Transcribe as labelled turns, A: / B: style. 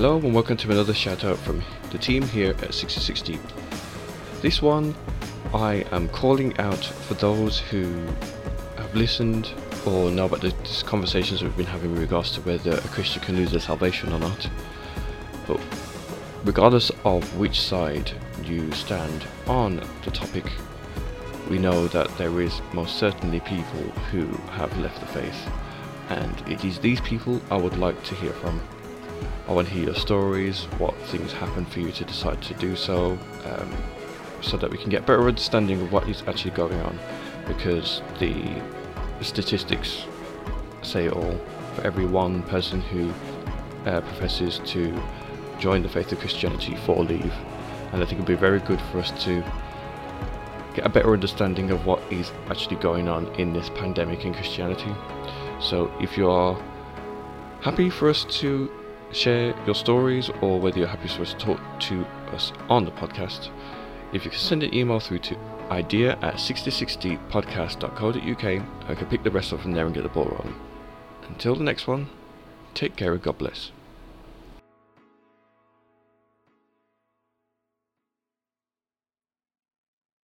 A: Hello and welcome to another shout out from the team here at 66 Deep. This one I am calling out for those who have listened or know about the conversations we've been having with regards to whether a Christian can lose their salvation or not. But regardless of which side you stand on the topic, we know that there is most certainly people who have left the faith, and it is these people I would like to hear from. I want to hear your stories, what things happened for you to decide to do so, um, so that we can get better understanding of what is actually going on. Because the statistics say it all. For every one person who uh, professes to join the faith of Christianity, four leave. And I think it'd be very good for us to get a better understanding of what is actually going on in this pandemic in Christianity. So if you are happy for us to share your stories or whether you're happy for us to talk to us on the podcast, if you can send an email through to idea at 66deeppodcast.co.uk, I can pick the rest up from there and get the ball rolling. Until the next one, take care and God bless.